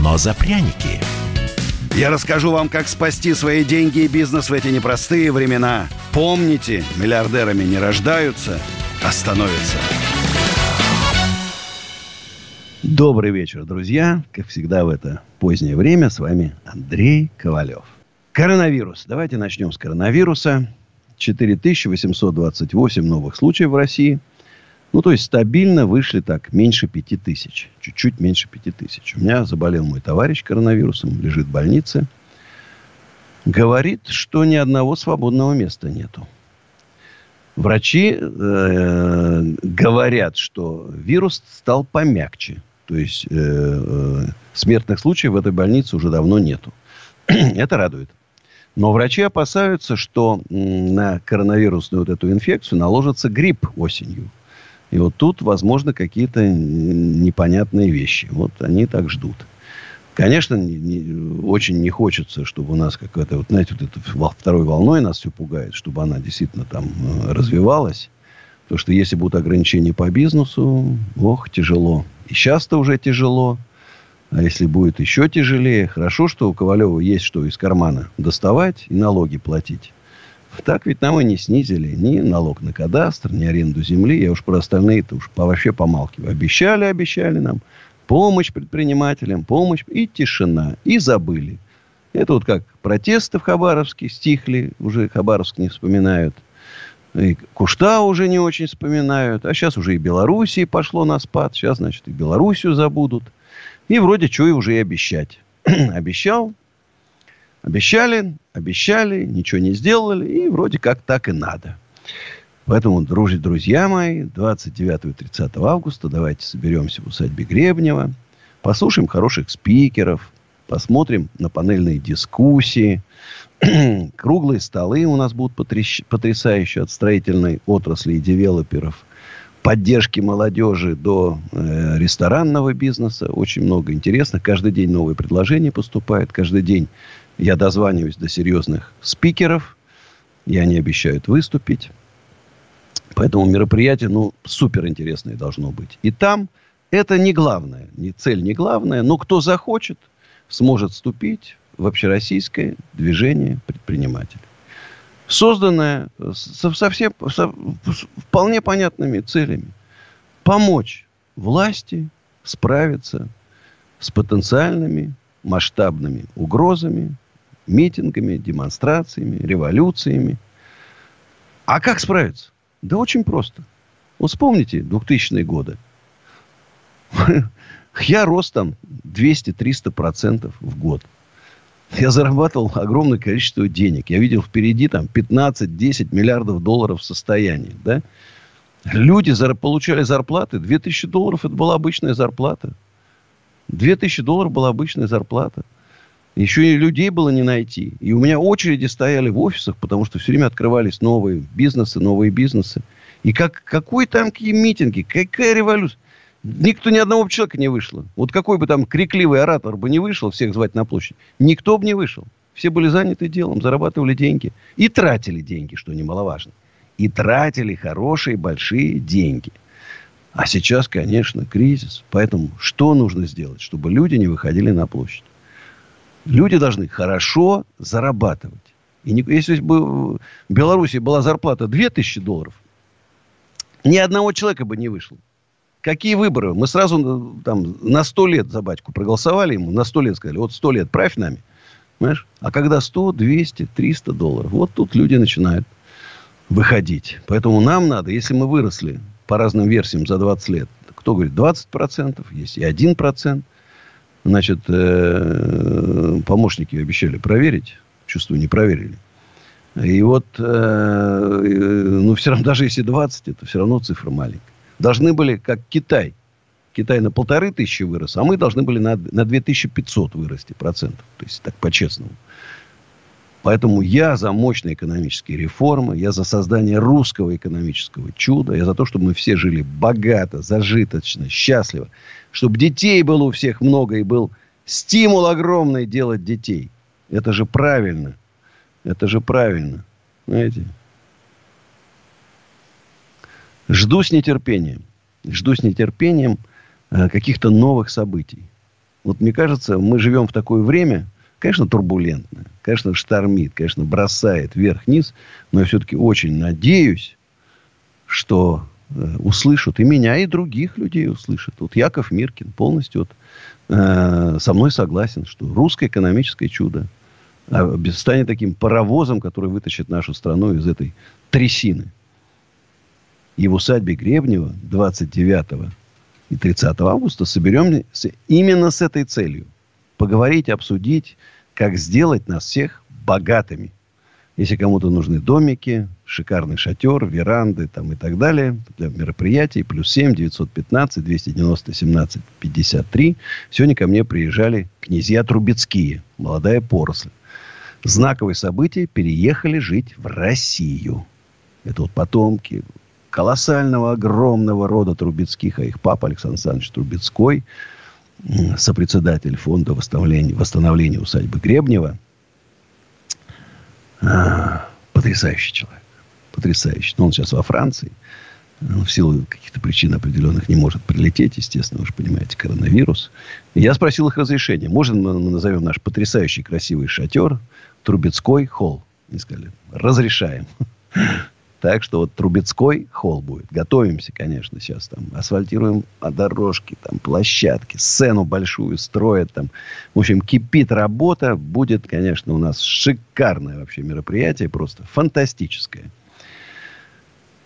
но за пряники. Я расскажу вам, как спасти свои деньги и бизнес в эти непростые времена. Помните, миллиардерами не рождаются, а становятся. Добрый вечер, друзья. Как всегда в это позднее время с вами Андрей Ковалев. Коронавирус. Давайте начнем с коронавируса. 4828 новых случаев в России. Ну, то есть стабильно вышли так меньше 5000. Чуть-чуть меньше 5000. У меня заболел мой товарищ коронавирусом, лежит в больнице. Говорит, что ни одного свободного места нету. Врачи э, говорят, что вирус стал помягче. То есть э, э, смертных случаев в этой больнице уже давно нету. Это радует. Но врачи опасаются, что на коронавирусную вот эту инфекцию наложится грипп осенью. И вот тут, возможно, какие-то непонятные вещи. Вот они так ждут. Конечно, не, не, очень не хочется, чтобы у нас какая-то, вот знаете, вот это второй волной нас все пугает, чтобы она действительно там э, развивалась. Потому что если будут ограничения по бизнесу, ох, тяжело. И сейчас-то уже тяжело. А если будет еще тяжелее, хорошо, что у Ковалева есть что из кармана доставать и налоги платить. Так ведь нам и не снизили ни налог на кадастр, ни аренду земли. Я уж про остальные-то уж вообще помалкиваю. Обещали, обещали нам помощь предпринимателям, помощь и тишина. И забыли. Это вот как протесты в Хабаровске стихли, уже Хабаровск не вспоминают. И Кушта уже не очень вспоминают. А сейчас уже и Белоруссии пошло на спад. Сейчас, значит, и Белоруссию забудут. И вроде что и уже и обещать. Обещал, обещали, обещали, ничего не сделали. И вроде как так и надо. Поэтому, дружи, друзья мои, 29 и 30 августа давайте соберемся в усадьбе Гребнева. Послушаем хороших спикеров. Посмотрим на панельные дискуссии. Круглые столы у нас будут потрясающие от строительной отрасли и девелоперов – поддержки молодежи до э, ресторанного бизнеса. Очень много интересно. Каждый день новые предложения поступают. Каждый день я дозваниваюсь до серьезных спикеров. И они обещают выступить. Поэтому мероприятие, ну, супер интересное должно быть. И там это не главное. Не цель не главная. Но кто захочет, сможет вступить в общероссийское движение предпринимателей созданная со, совсем, со вполне понятными целями. Помочь власти справиться с потенциальными масштабными угрозами, митингами, демонстрациями, революциями. А как справиться? Да очень просто. Вот вспомните 2000-е годы. Я рос там 200-300% в год. Я зарабатывал огромное количество денег. Я видел впереди там 15-10 миллиардов долларов состояния. Да? Люди получали зарплаты. 2000 долларов это была обычная зарплата. 2000 долларов была обычная зарплата. Еще и людей было не найти. И у меня очереди стояли в офисах, потому что все время открывались новые бизнесы, новые бизнесы. И как, какой там какие митинги, какая революция. Никто, ни одного человека не вышло. Вот какой бы там крикливый оратор бы не вышел, всех звать на площадь, никто бы не вышел. Все были заняты делом, зарабатывали деньги. И тратили деньги, что немаловажно. И тратили хорошие, большие деньги. А сейчас, конечно, кризис. Поэтому что нужно сделать, чтобы люди не выходили на площадь? Люди должны хорошо зарабатывать. И не, если бы в Беларуси была зарплата 2000 долларов, ни одного человека бы не вышло. Какие выборы? Мы сразу э, там на сто лет за батьку проголосовали ему. На сто лет сказали, вот сто лет правь нами. Понимаешь? А когда 100, 200, 300 долларов, вот тут люди начинают выходить. Поэтому нам надо, если мы выросли по разным версиям за 20 лет, кто говорит 20%, есть и 1%, значит, э, помощники обещали проверить, чувствую, не проверили. И вот, э, ну, все равно, даже если 20, это все равно цифра маленькая должны были, как Китай. Китай на полторы тысячи вырос, а мы должны были на, на 2500 вырасти процентов. То есть так по-честному. Поэтому я за мощные экономические реформы, я за создание русского экономического чуда, я за то, чтобы мы все жили богато, зажиточно, счастливо, чтобы детей было у всех много и был стимул огромный делать детей. Это же правильно. Это же правильно. Знаете? Жду с нетерпением. Жду с нетерпением э, каких-то новых событий. Вот мне кажется, мы живем в такое время, конечно, турбулентное, конечно, штормит, конечно, бросает вверх-вниз, но я все-таки очень надеюсь, что э, услышат и меня, и других людей услышат. Вот Яков Миркин полностью вот, э, со мной согласен, что русское экономическое чудо а, станет таким паровозом, который вытащит нашу страну из этой трясины и в усадьбе Гребнева 29 и 30 августа соберемся именно с этой целью. Поговорить, обсудить, как сделать нас всех богатыми. Если кому-то нужны домики, шикарный шатер, веранды там, и так далее для мероприятий, плюс 7 915 290 17 53. Сегодня ко мне приезжали князья Трубецкие, молодая поросль. Знаковые события переехали жить в Россию. Это вот потомки колоссального, огромного рода Трубецких, а их папа Александр Александрович Трубецкой, сопредседатель фонда восстановления, восстановления усадьбы Гребнева. А, потрясающий человек. Потрясающий. Но он сейчас во Франции. Он в силу каких-то причин определенных не может прилететь, естественно, вы же понимаете, коронавирус. Я спросил их разрешения. Можно мы назовем наш потрясающий красивый шатер Трубецкой холл? Они сказали, разрешаем. Так что вот Трубецкой холл будет. Готовимся, конечно, сейчас там. Асфальтируем дорожки, там, площадки, сцену большую строят там. В общем, кипит работа. Будет, конечно, у нас шикарное вообще мероприятие. Просто фантастическое.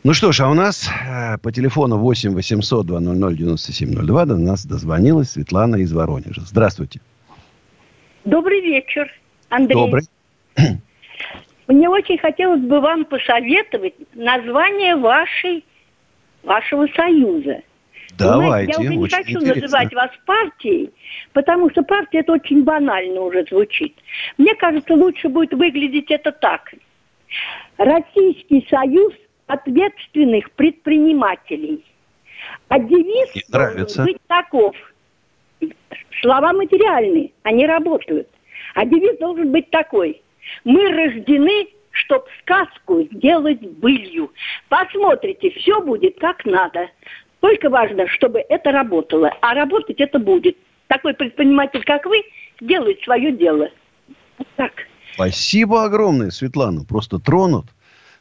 Ну что ж, а у нас э, по телефону 8 800 200 9702 до нас дозвонилась Светлана из Воронежа. Здравствуйте. Добрый вечер, Андрей. Добрый. Мне очень хотелось бы вам посоветовать название вашей, вашего союза. Давайте, Знаете, я уже не хочу интересно. называть вас партией, потому что партия это очень банально уже звучит. Мне кажется, лучше будет выглядеть это так. Российский союз ответственных предпринимателей. А девиз Мне нравится. должен быть таков. Слова материальные, они работают. А девиз должен быть такой – мы рождены, чтоб сказку сделать былью. Посмотрите, все будет как надо. Только важно, чтобы это работало. А работать это будет. Такой предприниматель, как вы, делает свое дело. Вот так. Спасибо огромное, Светлана. Просто тронут.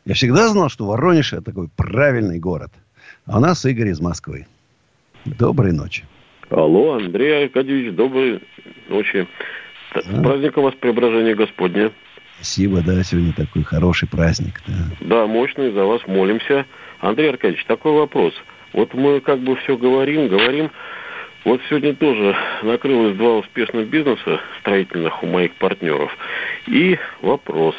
Я всегда знал, что Воронеж это такой правильный город. А у нас Игорь из Москвы. Доброй ночи. Алло, Андрей Аркадьевич, доброй ночи. Да. Праздник у вас Преображение Господне. Спасибо, да, сегодня такой хороший праздник. Да. Да, мощный, за вас молимся. Андрей Аркадьевич, такой вопрос. Вот мы как бы все говорим, говорим. Вот сегодня тоже накрылось два успешных бизнеса строительных у моих партнеров. И вопрос.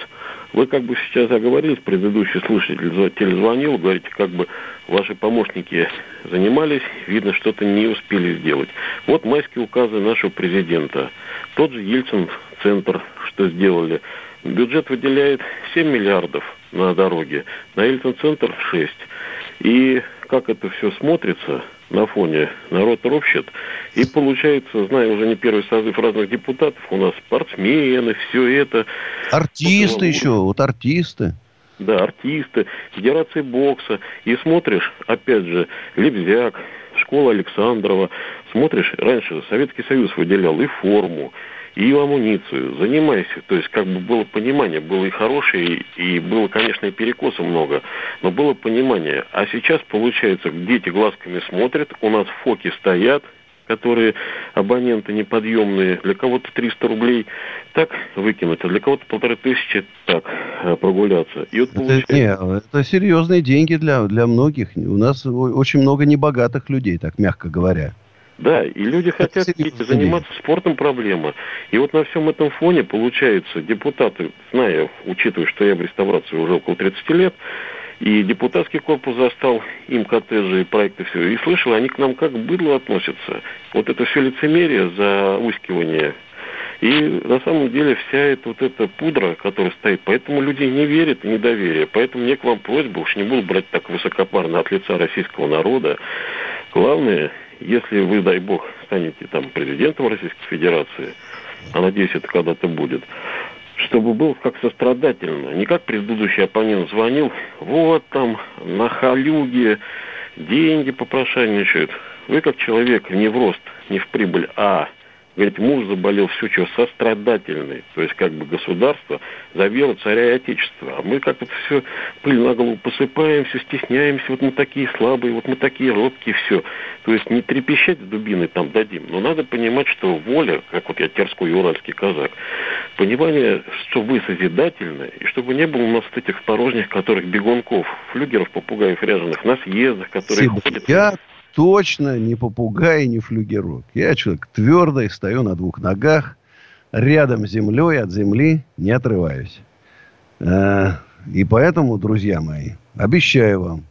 Вы как бы сейчас оговорились, предыдущий слушатель телезвонил, говорите, как бы ваши помощники занимались, видно, что-то не успели сделать. Вот майские указы нашего президента. Тот же Ельцин центр, что сделали. Бюджет выделяет 7 миллиардов на дороге, на Ельцин-центр 6. И как это все смотрится на фоне народ ропщет. И получается, знаю уже не первый созыв разных депутатов, у нас спортсмены, все это. Артисты вот, еще, вот артисты. Да, артисты, федерации бокса. И смотришь, опять же, Лебзяк, школа Александрова. Смотришь, раньше Советский Союз выделял и форму, и амуницию, занимайся. То есть, как бы было понимание, было и хорошее, и было, конечно, и перекоса много, но было понимание. А сейчас, получается, дети глазками смотрят, у нас фоки стоят, которые абоненты неподъемные, для кого-то 300 рублей так выкинуть, а для кого-то полторы тысячи так э, прогуляться. И вот Это, не, это серьезные деньги для, для многих. У нас очень много небогатых людей, так мягко говоря. Да, и люди хотят видите, заниматься спортом проблема. И вот на всем этом фоне, получается, депутаты, зная, учитывая, что я в реставрации уже около 30 лет, И депутатский корпус застал им коттеджи и проекты все. И слышал, они к нам как к быдлу относятся. Вот это все лицемерие, заускивание и на самом деле вся эта вот эта пудра, которая стоит, поэтому люди не верят и недоверие. Поэтому мне к вам просьба, уж не буду брать так высокопарно от лица российского народа. Главное, если вы, дай бог, станете там президентом Российской Федерации, а надеюсь, это когда-то будет, чтобы был как сострадательно, не как предыдущий оппонент звонил, вот там на халюге деньги попрошайничают. Вы как человек не в рост, не в прибыль, а Говорит, муж заболел, все что, сострадательный. То есть как бы государство за веру царя и отечества. А мы как-то все пыль на голову посыпаем, все стесняемся. Вот мы такие слабые, вот мы такие робкие, все. То есть не трепещать дубины там дадим. Но надо понимать, что воля, как вот я терской уральский казак, понимание, что вы созидательны, и чтобы не было у нас этих порожних, которых бегунков, флюгеров, попугаев ряженых на съездах, которые ходят... Точно не попугай не флюгерок. Я человек твердый, стою на двух ногах, рядом с землей, от земли не отрываюсь. Э, и поэтому, друзья мои, обещаю вам,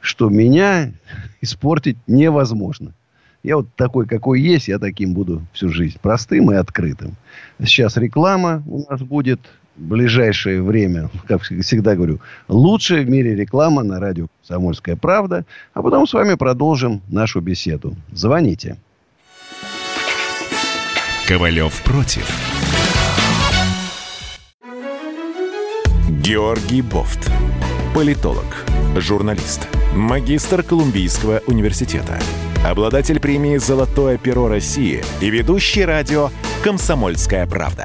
что меня испортить невозможно. Я вот такой, какой есть, я таким буду всю жизнь. Простым и открытым. Сейчас реклама у нас будет ближайшее время, как всегда говорю, лучшая в мире реклама на радио «Самольская правда». А потом с вами продолжим нашу беседу. Звоните. Ковалев против. Георгий Бофт. Политолог, журналист, магистр Колумбийского университета, обладатель премии «Золотое перо России» и ведущий радио «Комсомольская правда»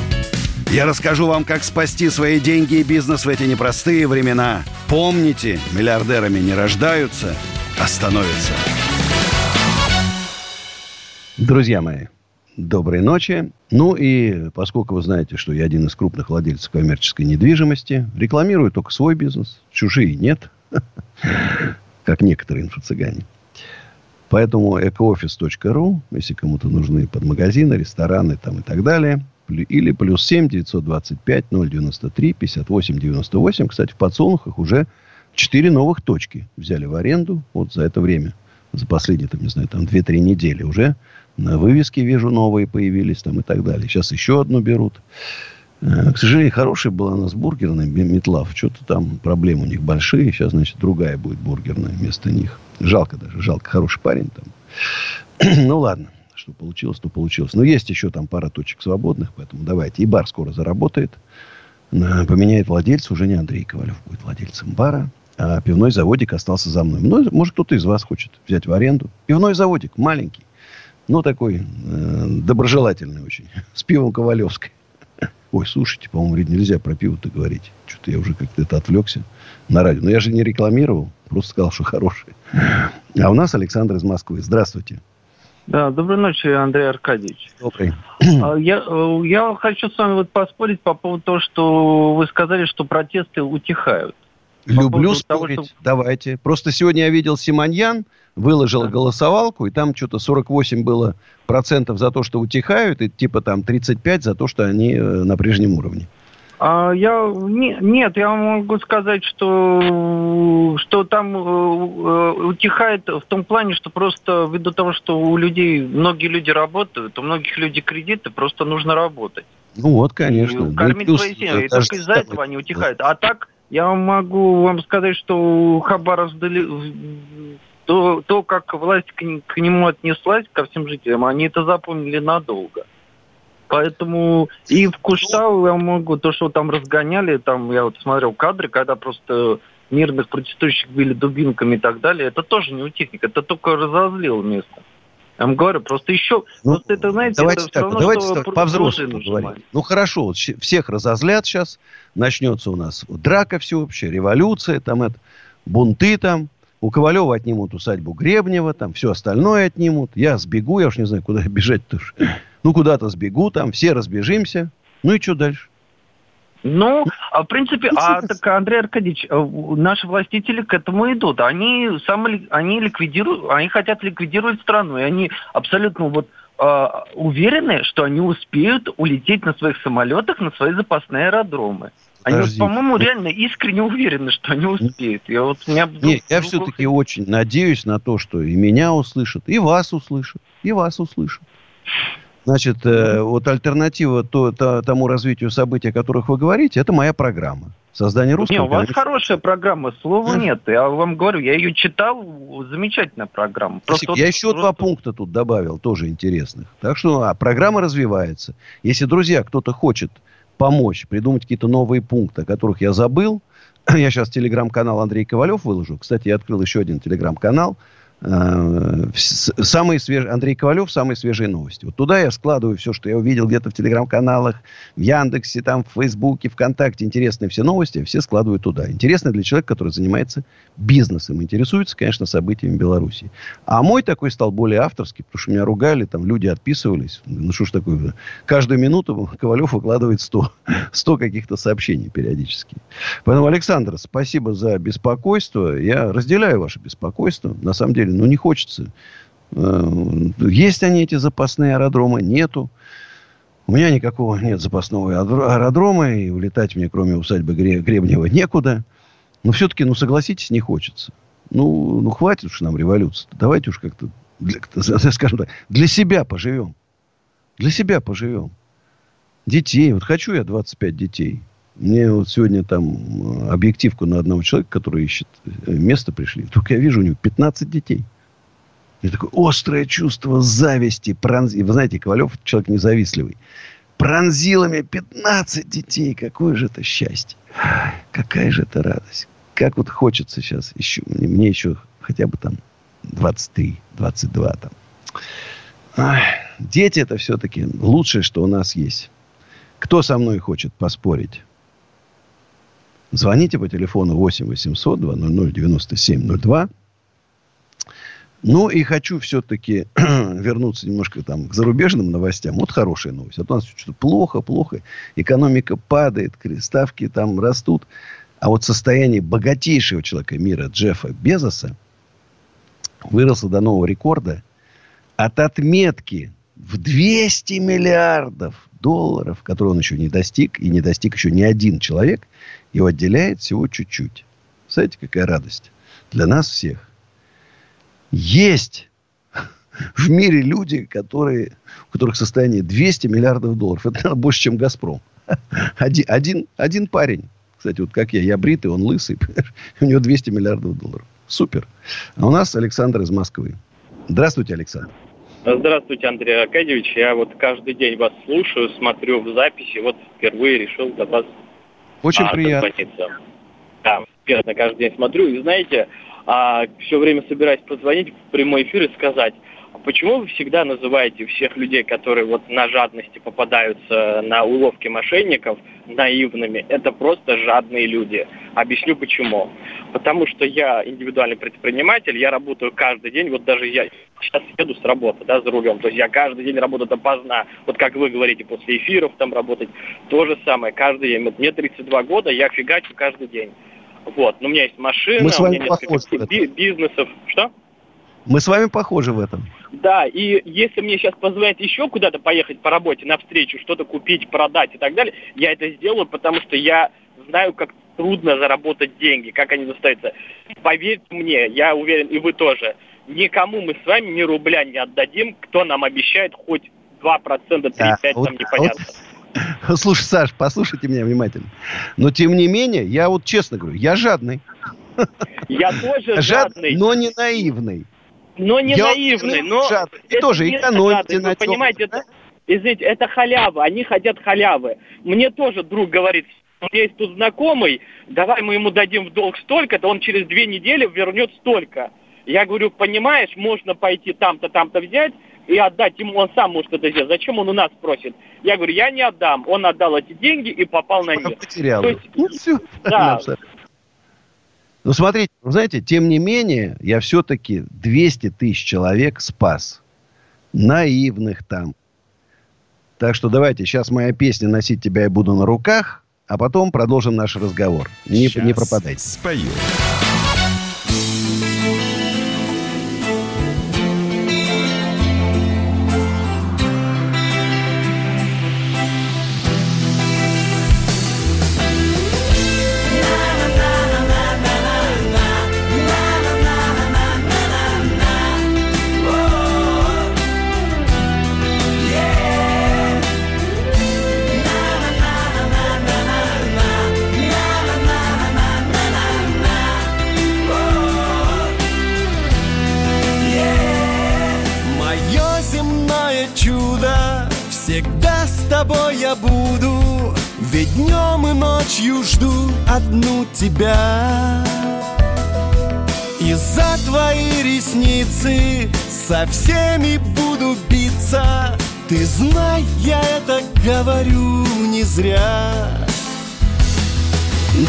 я расскажу вам, как спасти свои деньги и бизнес в эти непростые времена. Помните, миллиардерами не рождаются, а становятся. Друзья мои, доброй ночи. Ну и поскольку вы знаете, что я один из крупных владельцев коммерческой недвижимости, рекламирую только свой бизнес, чужие нет, как некоторые инфо-цыгане. Поэтому экоофис.ру, если кому-то нужны подмагазины, рестораны там и так далее, или плюс 7 925 093 58 98. Кстати, в подсолнухах уже 4 новых точки взяли в аренду вот за это время. За последние, там, не знаю, там 2-3 недели уже на вывеске вижу новые появились там и так далее. Сейчас еще одну берут. Э, к сожалению, хорошая была у нас бургерная Метлав. Что-то там проблемы у них большие. Сейчас, значит, другая будет бургерная вместо них. Жалко даже. Жалко. Хороший парень там. ну, ладно что получилось, то получилось. Но есть еще там пара точек свободных, поэтому давайте. И бар скоро заработает. Поменяет владельца. Уже не Андрей Ковалев будет владельцем бара. А пивной заводик остался за мной. Ну, может, кто-то из вас хочет взять в аренду. Пивной заводик маленький. Но такой э, доброжелательный очень. С пивом Ковалевской. Ой, слушайте, по-моему, нельзя про пиво-то говорить. Что-то я уже как-то это отвлекся на радио. Но я же не рекламировал. Просто сказал, что хороший. А у нас Александр из Москвы. Здравствуйте. Да, доброй ночи, Андрей Аркадьевич. Добрый. А, я, э, я хочу с вами вот поспорить по поводу того, что вы сказали, что протесты утихают. Люблю спорить. Того, что... Давайте. Просто сегодня я видел Симоньян, выложил да. голосовалку, и там что-то 48 было процентов за то, что утихают, и типа там 35 за то, что они э, на прежнем уровне. А я не, нет, я могу сказать, что что там э, э, утихает в том плане, что просто ввиду того, что у людей многие люди работают, у многих людей кредиты, просто нужно работать. Ну вот, конечно. И кормить ну, свои семьи. И только из-за этого они утихают. А так я могу вам сказать, что Хабаровск то, то, как власть к, к нему отнеслась, ко всем жителям, они это запомнили надолго. Поэтому и в Куштау я могу, то, что там разгоняли, там я вот смотрел кадры, когда просто мирных протестующих били дубинками и так далее, это тоже не утихник, это только разозлило место. Я вам говорю, просто еще, Ну, просто это, знаете, давайте это так, равно, давайте что так, по-взрослому говорить. Ну хорошо, вот всех разозлят сейчас, начнется у нас драка всеобщая, революция, там это, бунты там, у Ковалева отнимут усадьбу Гребнева, там все остальное отнимут. Я сбегу, я уж не знаю, куда бежать тоже. Ну, куда-то сбегу, там все разбежимся. Ну и что дальше? Ну, а в принципе, Ну, а так, Андрей Аркадьевич, э, наши властители к этому идут. Они сами, они ликвидируют, они хотят ликвидировать страну, и они абсолютно вот э, уверены, что они успеют улететь на своих самолетах на свои запасные аэродромы. Они, вот, Подождите. по-моему, реально искренне уверены, что они успеют. Я вот меня Не, я все-таки очень надеюсь на то, что и меня услышат, и вас услышат, и вас услышат. Значит, э, вот альтернатива то, то- тому развитию событий, о которых вы говорите, это моя программа. Создание русского... Не, у вас хорошая программа, слова нет. Я вам говорю, я ее читал, замечательная программа. Просто Спасибо. вот- Я еще два просто- пункта тут добавил, тоже интересных. Так что а, программа развивается. Если, друзья, кто-то хочет помочь, придумать какие-то новые пункты, о которых я забыл, я сейчас телеграм-канал Андрей Ковалев выложу. Кстати, я открыл еще один телеграм-канал. Самые свежие, Андрей Ковалев, самые свежие новости. Вот туда я складываю все, что я увидел где-то в телеграм-каналах, в Яндексе, там, в Фейсбуке, ВКонтакте. Интересные все новости, все складываю туда. Интересно для человека, который занимается бизнесом, интересуется, конечно, событиями Беларуси. А мой такой стал более авторский, потому что меня ругали, там люди отписывались. Ну что ж такое, каждую минуту Ковалев выкладывает 100, 100 каких-то сообщений периодически. Поэтому, Александр, спасибо за беспокойство. Я разделяю ваше беспокойство. На самом деле, ну не хочется. Э, Есть они, эти запасные аэродромы? Нету. У меня никакого нет запасного аэро- аэродрома, и улетать мне, кроме усадьбы Гре- Гребнева, некуда. Но все-таки, ну, согласитесь, не хочется. Ну, ну хватит уж нам революции. Давайте уж как-то, скажем так, для себя поживем. Для себя поживем. Детей. Вот хочу я 25 детей. Мне вот сегодня там э, объективку на одного человека, который ищет э, место пришли. Только я вижу у него 15 детей. И такое острое чувство зависти. Пронз... Вы знаете, Ковалев человек независтливый. Пронзило меня 15 детей. Какое же это счастье. Какая же это радость. Как вот хочется сейчас еще. Мне, еще хотя бы там 23, 22 там. Ай, дети это все-таки лучшее, что у нас есть. Кто со мной хочет поспорить? Звоните по телефону 8 800 200 9702. Ну и хочу все-таки вернуться немножко там к зарубежным новостям. Вот хорошая новость. А то у нас что-то плохо, плохо. Экономика падает, ставки там растут. А вот состояние богатейшего человека мира Джеффа Безоса выросло до нового рекорда от отметки в 200 миллиардов долларов, который он еще не достиг, и не достиг еще ни один человек, его отделяет всего чуть-чуть. Знаете, какая радость для нас всех. Есть в мире люди, которые, у которых состояние 200 миллиардов долларов. Это наверное, больше, чем «Газпром». Один, один, один парень. Кстати, вот как я. Я бритый, он лысый. У него 200 миллиардов долларов. Супер. А у нас Александр из Москвы. Здравствуйте, Александр. Здравствуйте, Андрей Аркадьевич. Я вот каждый день вас слушаю, смотрю в записи. Вот впервые решил до вас Очень а, приятно. дозвониться. Да, приятно, каждый день смотрю. И знаете, а, все время собираюсь позвонить в прямой эфир и сказать, почему вы всегда называете всех людей, которые вот на жадности попадаются на уловки мошенников, наивными? Это просто жадные люди. Объясню почему. Потому что я индивидуальный предприниматель, я работаю каждый день, вот даже я сейчас еду с работы, да, за рулем, то есть я каждый день работаю допоздна, вот как вы говорите, после эфиров там работать, то же самое, каждый день. Вот мне 32 года, я фигачу каждый день. Вот, но у меня есть машина, у меня несколько бизнесов. Что? Мы с вами похожи в этом. Да, и если мне сейчас позвонят еще куда-то поехать по работе навстречу, что-то купить, продать и так далее, я это сделаю, потому что я знаю, как трудно заработать деньги, как они достаются. Поверьте мне, я уверен, и вы тоже, никому мы с вами ни рубля не отдадим, кто нам обещает хоть 2%, 3-5, Да, вот- там непонятно. Слушай, Саш, послушайте меня внимательно. Но тем не менее, я вот честно говорю, я жадный. Я тоже Жад- жадный, но не наивный. Но не я наивный, но... И это тоже экономите на понимаете, это, извините, это халява, они хотят халявы. Мне тоже друг говорит, у меня есть тут знакомый, давай мы ему дадим в долг столько-то, он через две недели вернет столько. Я говорю, понимаешь, можно пойти там-то, там-то взять, и отдать ему, он сам может это сделать. Зачем он у нас просит? Я говорю, я не отдам. Он отдал эти деньги и попал на них. Потерял. есть, ну, все. Да. Ну, смотрите, знаете, тем не менее, я все-таки 200 тысяч человек спас. Наивных там. Так что давайте, сейчас моя песня «Носить тебя я буду на руках», а потом продолжим наш разговор. Не, не пропадайте. спою. Одну тебя. И за твои ресницы со всеми буду биться. Ты знай, я это говорю не зря.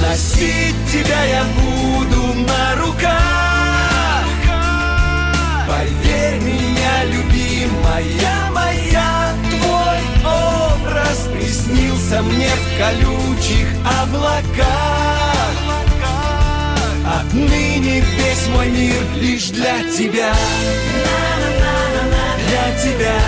Носить тебя я буду на руках. Поверь меня, любимая приснился мне в колючих облаках. Отныне весь мой мир лишь для тебя. Для тебя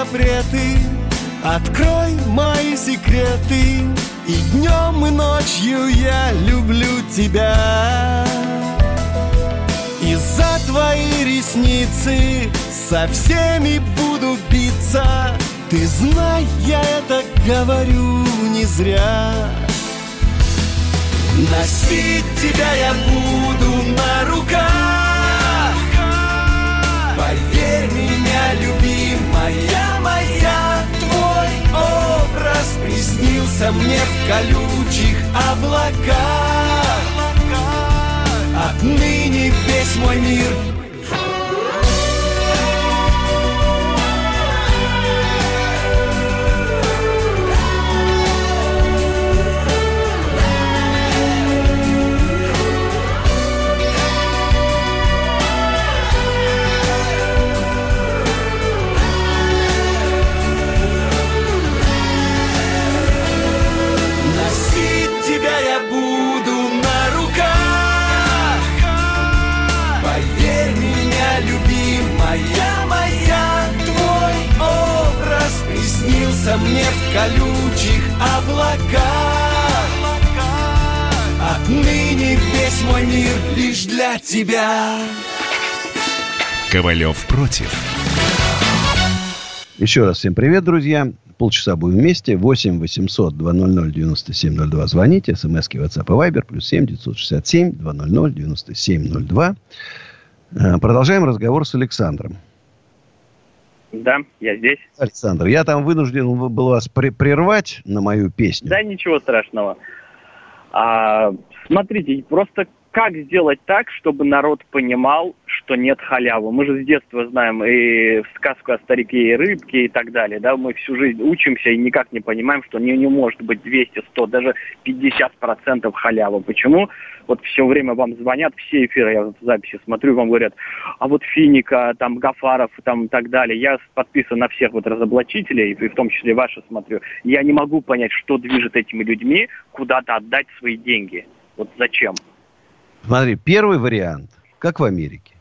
запреты. Открой мои секреты И днем, и ночью я люблю тебя. И за твои ресницы Со всеми буду биться. Ты знай, я это говорю не зря. Носить тебя я буду на руках. Поверь меня, любимая раз приснился мне в колючих облаках. Отныне весь мой мир мне в колючих облаках Отныне весь мой мир лишь для тебя Ковалев против Еще раз всем привет, друзья. Полчаса будем вместе. 8 800 200 9702. Звоните. СМСки WhatsApp и Viber. Плюс 7 967 200 9702. Продолжаем разговор с Александром. Да, я здесь. Александр, я там вынужден был вас прервать на мою песню. Да, ничего страшного. А, смотрите, просто как сделать так, чтобы народ понимал, что нет халявы? Мы же с детства знаем и сказку о старике и рыбке и так далее. Да? Мы всю жизнь учимся и никак не понимаем, что не, не может быть 200, 100, даже 50% халявы. Почему? Вот все время вам звонят, все эфиры, я в записи смотрю, вам говорят, а вот Финика, там Гафаров, там и так далее. Я подписан на всех вот разоблачителей, и в том числе ваши смотрю. Я не могу понять, что движет этими людьми куда-то отдать свои деньги. Вот зачем? Смотри, первый вариант, как в Америке.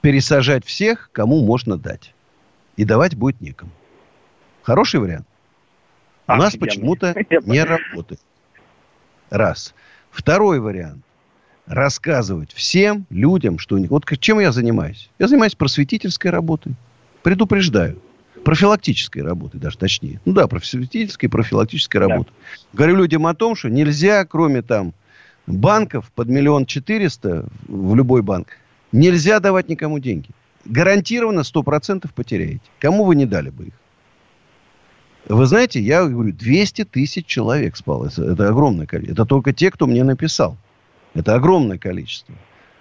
Пересажать всех, кому можно дать. И давать будет некому. Хороший вариант. У нас почему-то не работает. Раз. Второй вариант. Рассказывать всем людям, что у них... Вот чем я занимаюсь? Я занимаюсь просветительской работой. Предупреждаю. Профилактической работой, даже точнее. Ну да, просветительской, профилактической работой. Да. Говорю людям о том, что нельзя, кроме там банков под миллион четыреста в любой банк нельзя давать никому деньги. Гарантированно сто процентов потеряете. Кому вы не дали бы их? Вы знаете, я говорю, 200 тысяч человек спало. Это огромное количество. Это только те, кто мне написал. Это огромное количество.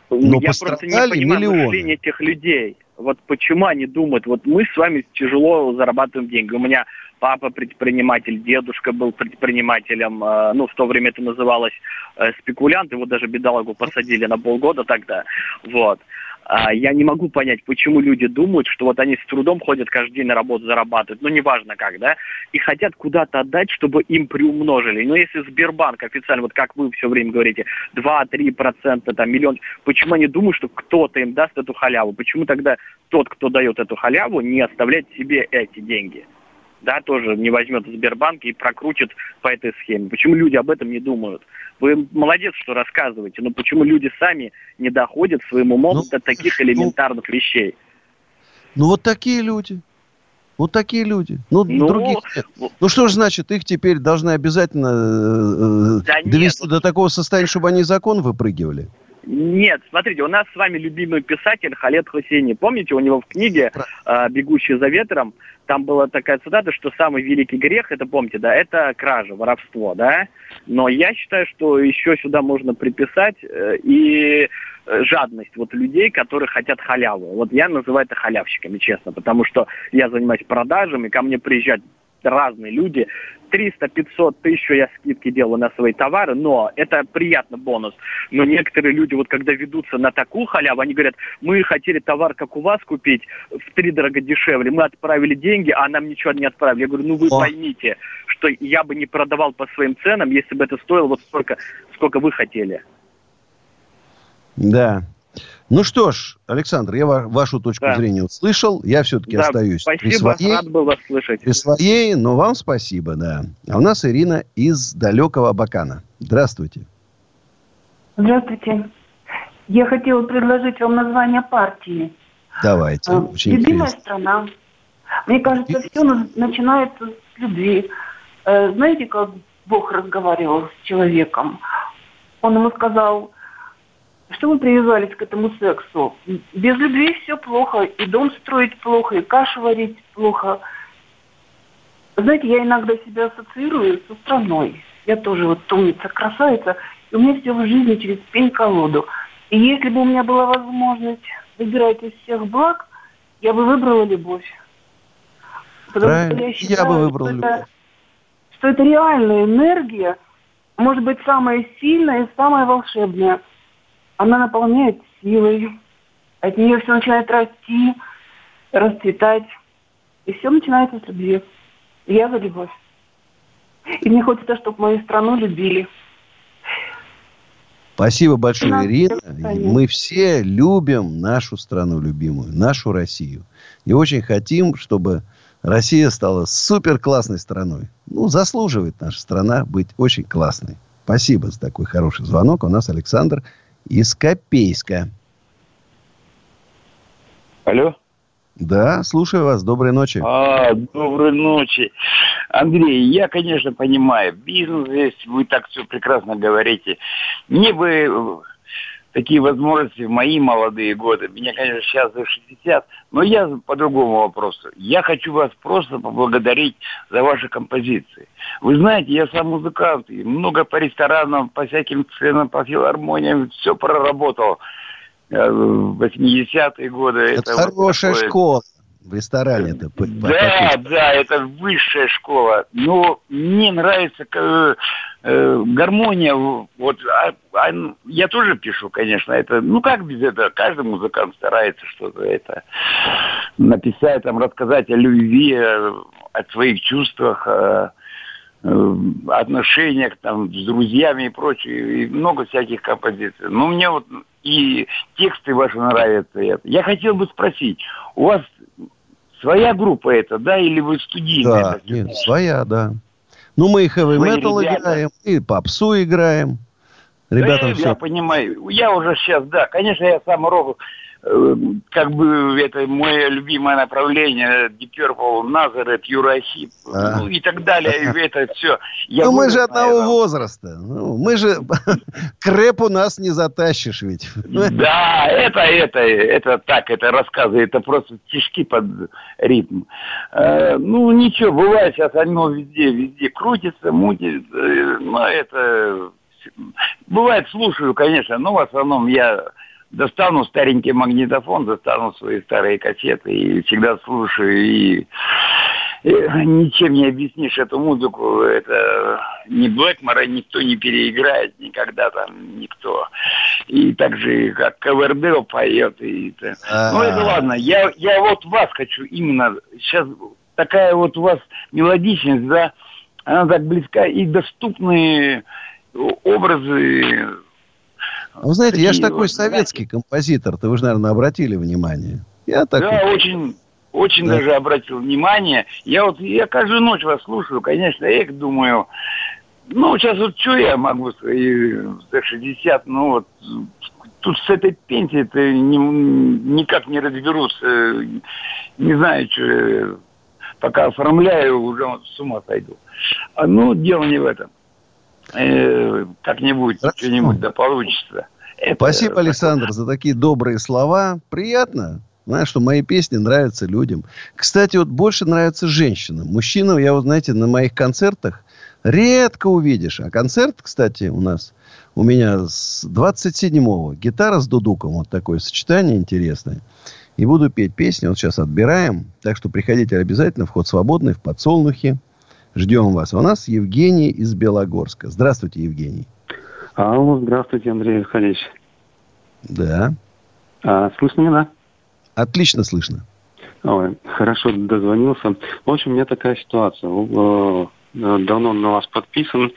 Но я просто не понимаю миллионы. мышление этих людей. Вот почему они думают, вот мы с вами тяжело зарабатываем деньги. У меня папа предприниматель, дедушка был предпринимателем, э, ну, в то время это называлось э, спекулянт, его даже бедолагу посадили на полгода тогда, вот. А, я не могу понять, почему люди думают, что вот они с трудом ходят каждый день на работу, зарабатывают, ну, неважно как, да, и хотят куда-то отдать, чтобы им приумножили. Но если Сбербанк официально, вот как вы все время говорите, 2-3%, там, миллион, почему они думают, что кто-то им даст эту халяву? Почему тогда тот, кто дает эту халяву, не оставляет себе эти деньги? Да, тоже не возьмет в Сбербанке и прокрутит по этой схеме. Почему люди об этом не думают? Вы молодец, что рассказываете, но почему люди сами не доходят своим умом ну, до таких ну, элементарных вещей? Ну вот такие люди. Вот такие люди. Ну, ну других нет. Ну, что же значит, их теперь должны обязательно э, да довести нет. до такого состояния, чтобы они закон выпрыгивали? Нет, смотрите, у нас с вами любимый писатель Халет Хусейни. Помните, у него в книге э, «Бегущий за ветром» там была такая цитата, что самый великий грех, это помните, да, это кража, воровство, да. Но я считаю, что еще сюда можно приписать э, и э, жадность вот людей, которые хотят халяву. Вот я называю это халявщиками, честно, потому что я занимаюсь продажами, ко мне приезжают разные люди. 300, 500, 1000 я скидки делаю на свои товары, но это приятный бонус. Но некоторые люди, вот когда ведутся на такую халяву, они говорят, мы хотели товар, как у вас, купить в три дорого дешевле. Мы отправили деньги, а нам ничего не отправили. Я говорю, ну вы О. поймите, что я бы не продавал по своим ценам, если бы это стоило вот столько, сколько вы хотели. Да, ну что ж, Александр, я вашу точку да. зрения услышал. Я все-таки да, остаюсь спасибо, при своей. рад был вас слышать. При своей, но вам спасибо, да. А у нас Ирина из далекого Абакана. Здравствуйте. Здравствуйте. Я хотела предложить вам название партии. Давайте. А, очень Любимая интересно. страна. Мне кажется, И... все начинается с любви. Э, знаете, как Бог разговаривал с человеком? Он ему сказал, что мы привязались к этому сексу? Без любви все плохо, и дом строить плохо, и кашу варить плохо. Знаете, я иногда себя ассоциирую со страной. Я тоже вот умница, красавица, и у меня все в жизни через пень-колоду. И если бы у меня была возможность выбирать из всех благ, я бы выбрала любовь. Потому Правильно. что я, считаю, я бы выбрал что любовь. Это, что это реальная энергия, может быть, самая сильная и самая волшебная – она наполняет силой, от нее все начинает расти, расцветать, и все начинается с любви. И я за любовь. И мне хочется, чтобы мою страну любили. Спасибо большое, Ирина. Мы все любим нашу страну любимую, нашу Россию. И очень хотим, чтобы Россия стала супер классной страной. Ну, заслуживает наша страна быть очень классной. Спасибо за такой хороший звонок. У нас Александр из Копейска. Алло? Да, слушаю вас. Доброй ночи. А, доброй ночи. Андрей, я, конечно, понимаю, бизнес здесь, вы так все прекрасно говорите. Мне бы такие возможности в мои молодые годы. Мне, конечно, сейчас за 60, но я по другому вопросу. Я хочу вас просто поблагодарить за ваши композиции. Вы знаете, я сам музыкант, и много по ресторанам, по всяким членам, по филармониям, все проработал. Э, в 80-е годы. Это, это хорошая вот школа в ресторане это Да, да, это высшая школа. Но мне нравится э, э, гармония. Вот, а, а, я тоже пишу, конечно. Это, ну как без этого? Каждый музыкант старается что-то это написать, там, рассказать о любви, о, о своих чувствах, о, э, отношениях там с друзьями и прочее, и много всяких композиций. Но мне вот и тексты ваши нравятся. Я хотел бы спросить, у вас своя группа это, да, или вы студийная? Да, нет, своя, да. Ну, мы и хэви метал играем, и попсу играем. Ребятам да, все. Я понимаю. Я уже сейчас, да, конечно, я сам рок как бы это мое любимое направление, Deep Purple, Назарет, Юрахип, а. ну и так далее, это все. Я ну мы же одного наверное. возраста, ну, мы же, крэп у нас не затащишь ведь. Да, это, это, это так, это рассказы, это просто стишки под ритм. Э, ну ничего, бывает сейчас оно везде, везде крутится, мутится, э, но это Бывает, слушаю, конечно, но в основном я достану старенький магнитофон, достану свои старые кассеты и всегда слушаю. И, и ничем не объяснишь эту музыку. Это не Блэкмора никто не переиграет никогда там никто. И так же, как Ковердейл поет. И это. Ну, это ладно. Я, я вот вас хочу именно... Сейчас такая вот у вас мелодичность, да, она так близка и доступные образы. Вы знаете, я же такой советский композитор, то вы же, наверное, обратили внимание. Я такой... Да, очень, очень да. даже обратил внимание. Я вот, я каждую ночь вас слушаю, конечно, я их думаю, ну, сейчас вот что я могу свои 60, ну вот, тут с этой пенсией-то ни, никак не разберутся, не знаю, что, пока оформляю, уже с ума сойду. А, ну, дело не в этом э, как-нибудь, что-нибудь да получится. Это Спасибо, Александр, за такие добрые слова. Приятно. Знаешь, что мои песни нравятся людям. Кстати, вот больше нравятся женщинам. Мужчинам я, вот знаете, на моих концертах редко увидишь. А концерт, кстати, у нас, у меня с 27-го. Гитара с дудуком. Вот такое сочетание интересное. И буду петь песни. Вот сейчас отбираем. Так что приходите обязательно. Вход свободный в подсолнухе. Ждем вас. У нас Евгений из Белогорска. Здравствуйте, Евгений. Алло, здравствуйте, Андрей Аркадьевич. Да. А, слышно меня, да? Отлично слышно. Ой, хорошо дозвонился. В общем, у меня такая ситуация. Давно на вас подписан.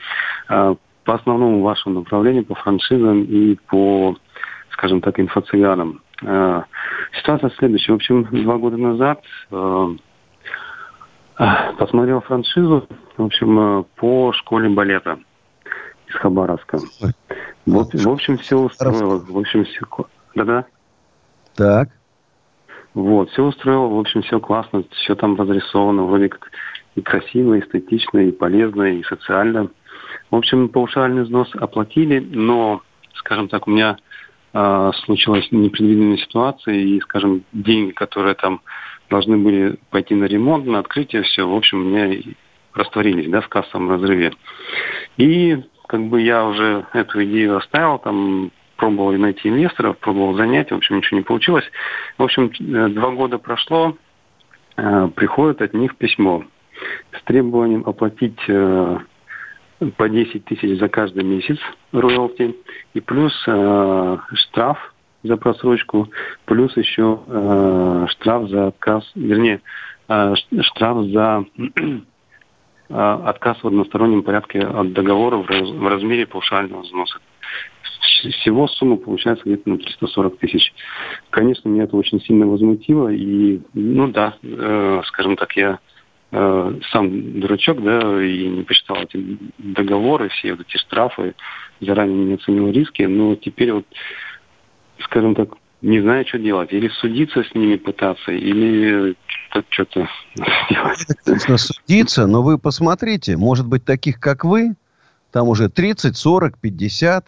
Э, по основному вашему направлению, по франшизам и по, скажем так, инфо-цыганам. Э, ситуация следующая. В общем, два года назад Посмотрел франшизу, в общем, э, по школе балета из Хабаровска. В, в общем, все устроило. В общем, все... Да-да. Так. Вот, все устроило, в общем, все классно, все там разрисовано, вроде как и красиво, и эстетично, и полезно, и социально. В общем, паушальный взнос оплатили, но, скажем так, у меня случилась непредвиденная ситуация, и, скажем, деньги, которые там должны были пойти на ремонт, на открытие, все, в общем, у меня растворились, да, в кассовом разрыве. И как бы я уже эту идею оставил, там пробовал найти инвесторов, пробовал занять, в общем, ничего не получилось. В общем, э, два года прошло, э, приходит от них письмо с требованием оплатить э, по 10 тысяч за каждый месяц роялти и плюс штраф за просрочку, плюс еще э, штраф за отказ, вернее, э, штраф за э, отказ в одностороннем порядке от договора в, раз, в размере паушального взноса. Всего сумма получается где-то на 340 тысяч. Конечно, меня это очень сильно возмутило. И, ну да, э, скажем так, я э, сам дурачок, да, и не посчитал эти договоры, все вот эти штрафы, заранее не оценил риски, но теперь вот скажем так, не знаю, что делать. Или судиться с ними пытаться, или что-то делать. Судиться, но вы посмотрите, может быть, таких, как вы, там уже 30, 40, 50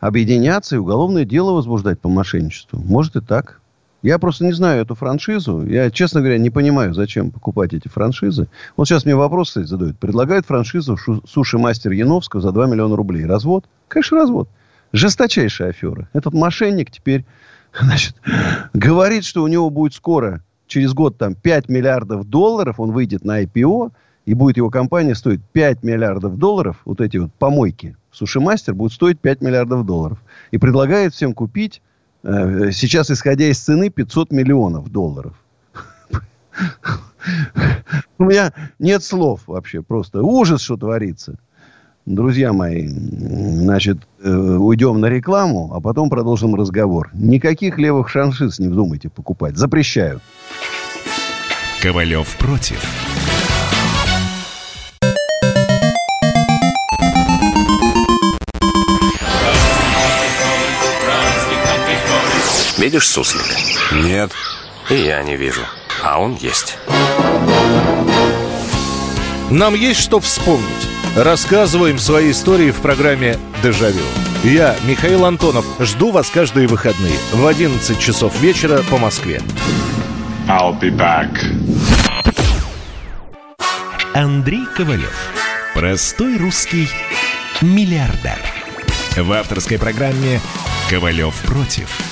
объединяться и уголовное дело возбуждать по мошенничеству. Может и так. Я просто не знаю эту франшизу. Я, честно говоря, не понимаю, зачем покупать эти франшизы. Вот сейчас мне вопрос, кстати, задают. Предлагают франшизу суши-мастер Яновского за 2 миллиона рублей. Развод? Конечно, развод. Жесточайшая афера. Этот мошенник теперь, значит, говорит, что у него будет скоро, через год, там, 5 миллиардов долларов, он выйдет на IPO, и будет его компания стоить 5 миллиардов долларов, вот эти вот помойки, Суши-мастер будет стоить 5 миллиардов долларов. И предлагает всем купить, сейчас, исходя из цены, 500 миллионов долларов. У меня нет слов вообще, просто ужас, что творится. Друзья мои, значит, э, уйдем на рекламу, а потом продолжим разговор. Никаких левых франшиз не вздумайте покупать. Запрещаю. Ковалев против. Видишь суслика? Нет. И я не вижу. А он есть. Нам есть что вспомнить. Рассказываем свои истории в программе «Дежавю». Я, Михаил Антонов, жду вас каждые выходные в 11 часов вечера по Москве. I'll be back. Андрей Ковалев. Простой русский миллиардер. В авторской программе «Ковалев против».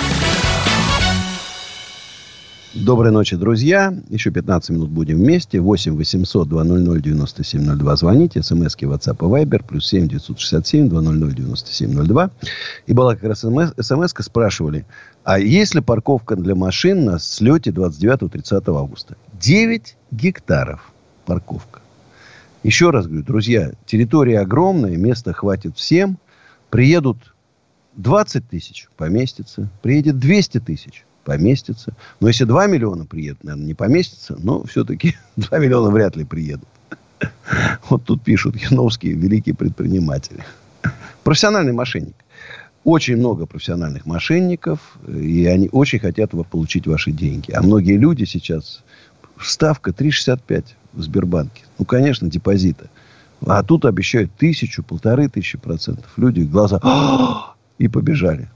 Доброй ночи, друзья. Еще 15 минут будем вместе. 8 800 200 9702. Звоните. СМСки WhatsApp и Viber. Плюс 7 967 200 9702. И была как раз смс спрашивали, а есть ли парковка для машин на слете 29-30 августа? 9 гектаров парковка. Еще раз говорю, друзья, территория огромная, места хватит всем. Приедут 20 тысяч, поместится. Приедет 200 тысяч, поместится. Но если 2 миллиона приедут, наверное, не поместится. Но все-таки 2 миллиона вряд ли приедут. Вот тут пишут яновские великие предприниматели. Профессиональный мошенник. Очень много профессиональных мошенников, и они очень хотят получить ваши деньги. А многие люди сейчас... Ставка 3,65 в Сбербанке. Ну, конечно, депозита. А тут обещают тысячу, полторы тысячи процентов. Люди глаза и побежали.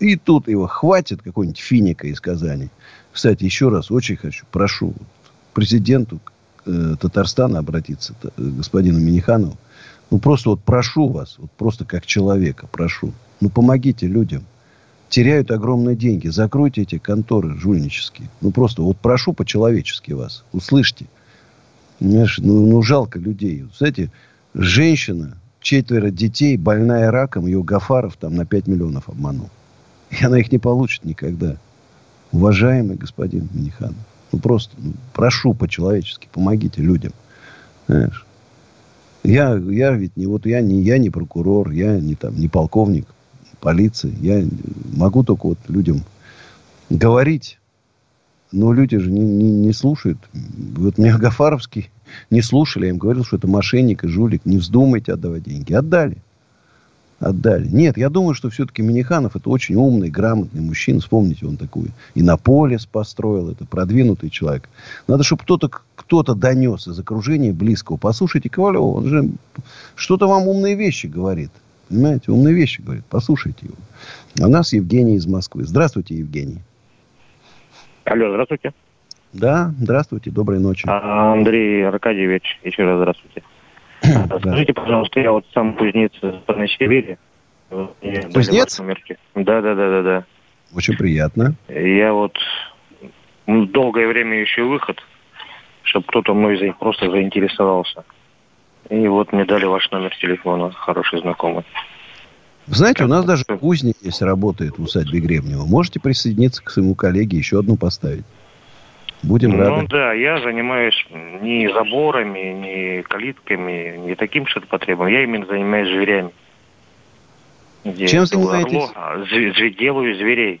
И тут его хватит какой-нибудь финика из Казани. Кстати, еще раз очень хочу, прошу президенту э, Татарстана обратиться, т, господину Миниханову. Ну, просто вот прошу вас, вот просто как человека, прошу. Ну, помогите людям. Теряют огромные деньги. Закройте эти конторы жульнические. Ну, просто вот прошу по-человечески вас. Услышьте. Понимаешь, ну, ну, жалко людей. Кстати, женщина, четверо детей, больная раком, ее Гафаров там на 5 миллионов обманул. И она их не получит никогда. Уважаемый господин Миниханов, ну просто ну, прошу по-человечески, помогите людям. Знаешь, я, я ведь не, вот я не, я не прокурор, я не там, не полковник полиции. Я могу только вот людям говорить. Но люди же не, не, не слушают. Вот меня Гафаровский не слушали. Я им говорил, что это мошенник и жулик. Не вздумайте отдавать деньги. Отдали. Отдали. Нет, я думаю, что все-таки Миниханов это очень умный, грамотный мужчина. Вспомните, он такой и на полис построил. Это продвинутый человек. Надо, чтобы кто-то кто-то донес из окружения близкого. Послушайте Ковалева, он же что-то вам умные вещи говорит. Понимаете, умные вещи говорит. Послушайте его. А у нас Евгений из Москвы. Здравствуйте, Евгений. Алло, здравствуйте. Да, здравствуйте, доброй ночи. А, Андрей Аркадьевич, еще раз здравствуйте. Скажите, пожалуйста, я вот сам кузнец из Сибири. Кузнец? Да, да, да, да, да. Очень приятно. Я вот долгое время ищу выход, чтобы кто-то мной просто заинтересовался. И вот мне дали ваш номер телефона, хороший знакомый. Знаете, у нас даже кузник есть, работает в усадьбе Гребнева. Можете присоединиться к своему коллеге, еще одну поставить. Будем ну, рады. Ну да, я занимаюсь не заборами, не калитками, не таким ширпотребом. Я именно занимаюсь зверями. Чем занимаетесь? Орло, а, зв- делаю зверей.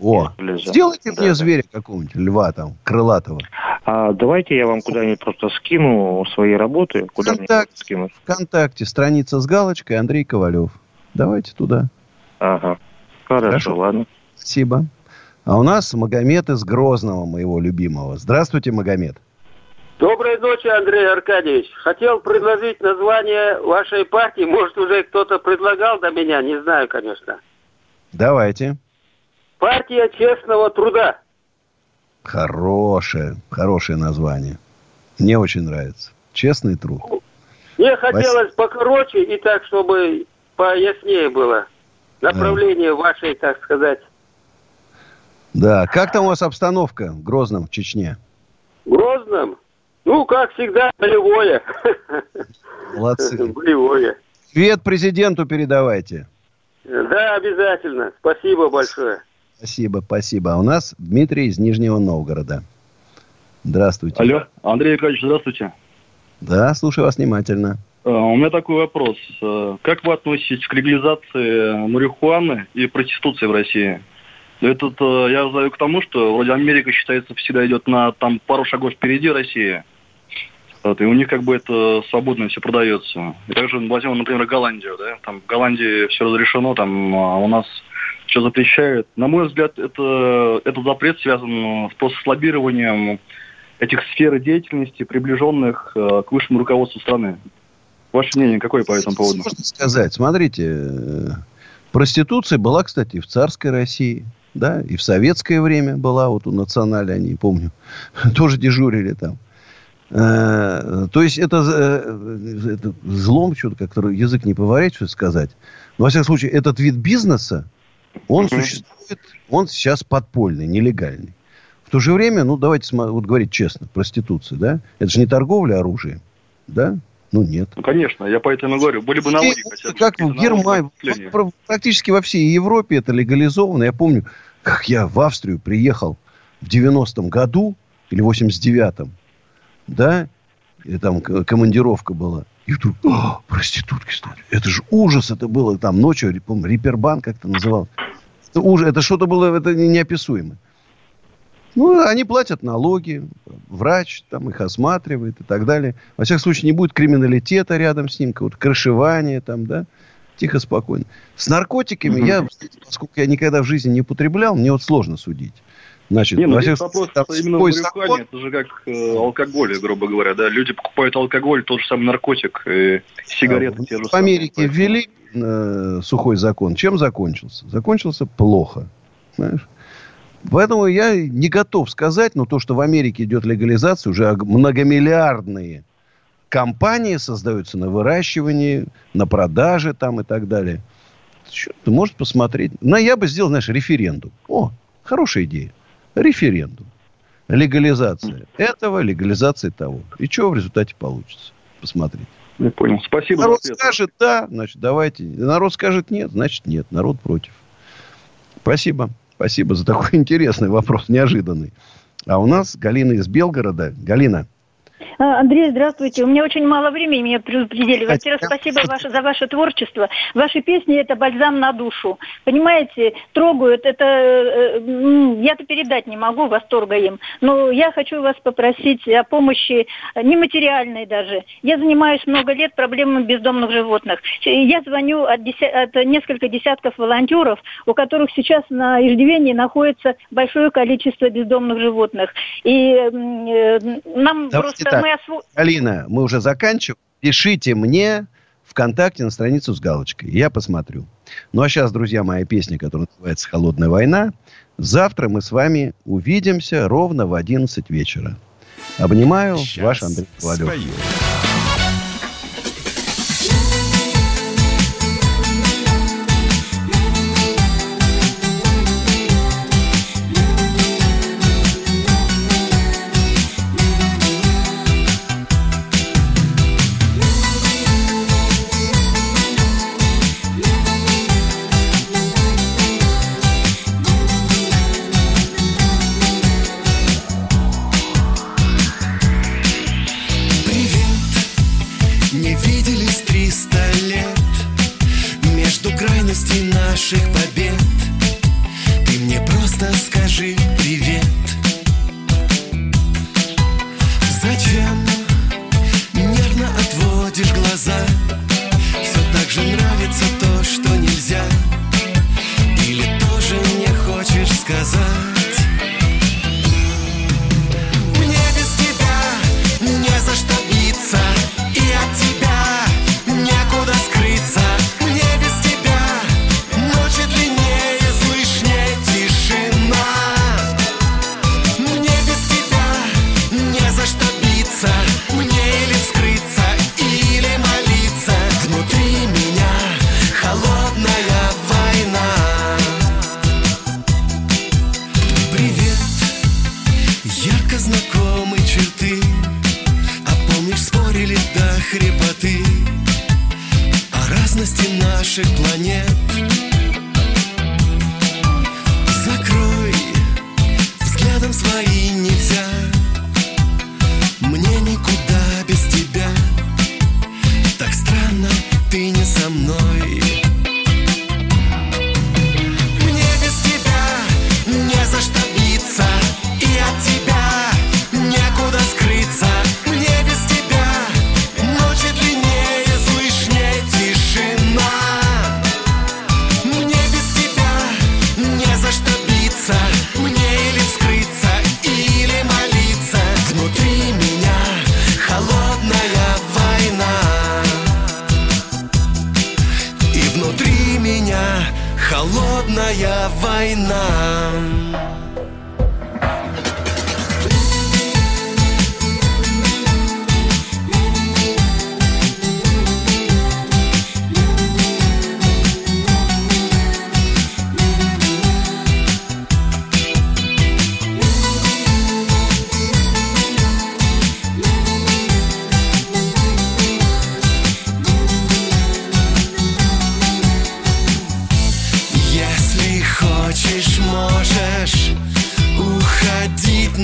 О, сделайте да, мне да. зверя какого-нибудь, льва там, крылатого. А давайте я вам куда-нибудь просто скину свои работы. Куда Вконтакте, скинуть? Вконтакте, страница с галочкой Андрей Ковалев. Давайте туда. Ага, хорошо, Хорошо. ладно. Спасибо. А у нас Магомед из Грозного, моего любимого. Здравствуйте, Магомед. Доброй ночи, Андрей Аркадьевич. Хотел предложить название вашей партии. Может, уже кто-то предлагал до меня, не знаю, конечно. Давайте. Партия честного труда. Хорошее, хорошее название. Мне очень нравится. Честный труд. Мне хотелось Спасибо. покороче и так, чтобы пояснее было. Направление да. вашей, так сказать. Да. Как там у вас обстановка в Грозном, в Чечне? В Грозном? Ну, как всегда, болевое. Молодцы. Болевое. Привет президенту передавайте. Да, обязательно. Спасибо большое. Спасибо, спасибо. А у нас Дмитрий из Нижнего Новгорода. Здравствуйте. Алло, Андрей Аркадьевич, здравствуйте. Да, слушаю вас внимательно. А, У меня такой вопрос. А, Как вы относитесь к легализации марихуаны и проституции в России? Этот, э, я знаю к тому, что вроде Америка считается всегда идет на там пару шагов впереди России. Вот, и у них как бы это свободно все продается. И также возьмем, например, Голландию, да, там в Голландии все разрешено, там а у нас все запрещают. На мой взгляд, это, этот запрет связан с лоббированием этих сфер деятельности, приближенных э, к высшему руководству страны. Ваше мнение какое по этому поводу? Можно сказать, смотрите, э, проституция была, кстати, в царской России, да, и в советское время была, вот у национали, они, помню, тоже дежурили там. Э, То есть это, э, это злом, что-то как-то язык не поворачивает сказать. Но, во всяком случае, этот вид бизнеса, он существует, он сейчас подпольный, нелегальный. В то же время, ну, давайте вот говорить честно, проституция, да, это же не торговля оружием, да? Ну, нет. Ну, конечно, я поэтому и говорю, были бы налоги хотя бы. Как в Германии, практически во всей Европе это легализовано. Я помню, как я в Австрию приехал в 90-м году или 89-м, да, и там командировка была. И вдруг, «А, проститутки стали. Это же ужас, это было там ночью, помню, Рипербан как-то называл. Это ужас, это что-то было, это не- неописуемо. Ну, они платят налоги, врач там их осматривает и так далее. Во всяком случае, не будет криминалитета рядом с ним, какого-то крышевания там, да. Тихо, спокойно. С наркотиками я, поскольку я никогда в жизни не употреблял, мне вот сложно судить. Значит, Не, ну во всяком вопрос там именно в марихуане, закон. это же как э, алкоголь, грубо говоря, да, люди покупают алкоголь, тот же самый наркотик, э, сигареты те же В самые. Америке ввели э, сухой закон. Чем закончился? Закончился плохо. Знаешь? Поэтому я не готов сказать, но то, что в Америке идет легализация, уже ог- многомиллиардные компании создаются на выращивании, на продаже там и так далее. Ты можешь посмотреть. Ну, я бы сделал, знаешь, референдум. О, хорошая идея. Референдум. Легализация этого, легализация того. И что в результате получится? Посмотрите. Я понял. Спасибо Народ скажет да, значит, давайте. Народ скажет нет, значит, нет. Народ против. Спасибо. Спасибо за такой интересный вопрос, неожиданный. А у нас Галина из Белгорода. Галина. А, Андрей, здравствуйте. У меня очень мало времени, меня предупредили. Во-первых, спасибо ваше, за ваше творчество. Ваши песни – это бальзам на душу. Понимаете, трогают. Это э, я-то передать не могу восторга им. Но я хочу вас попросить о помощи, э, нематериальной даже. Я занимаюсь много лет проблемами бездомных животных. И Я звоню от, деся- от несколько десятков волонтеров, у которых сейчас на иждивении находится большое количество бездомных животных. И э, нам Давайте просто так. мы осво- Галина, мы уже заканчиваем. Пишите мне ВКонтакте на страницу с галочкой. Я посмотрю. Ну, а сейчас, друзья, моя песня, которая называется «Холодная война». Завтра мы с вами увидимся ровно в 11 вечера. Обнимаю. Ваш Андрей Ковалев. Привет,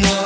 no.